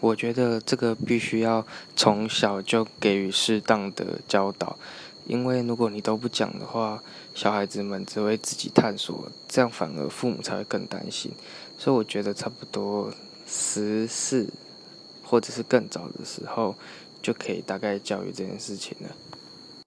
我觉得这个必须要从小就给予适当的教导因为如果你都不讲的话小孩子们只会自己探索这样反而父母才会更担心。所以我觉得差不多十四或者是更早的时候就可以大概教育这件事情了。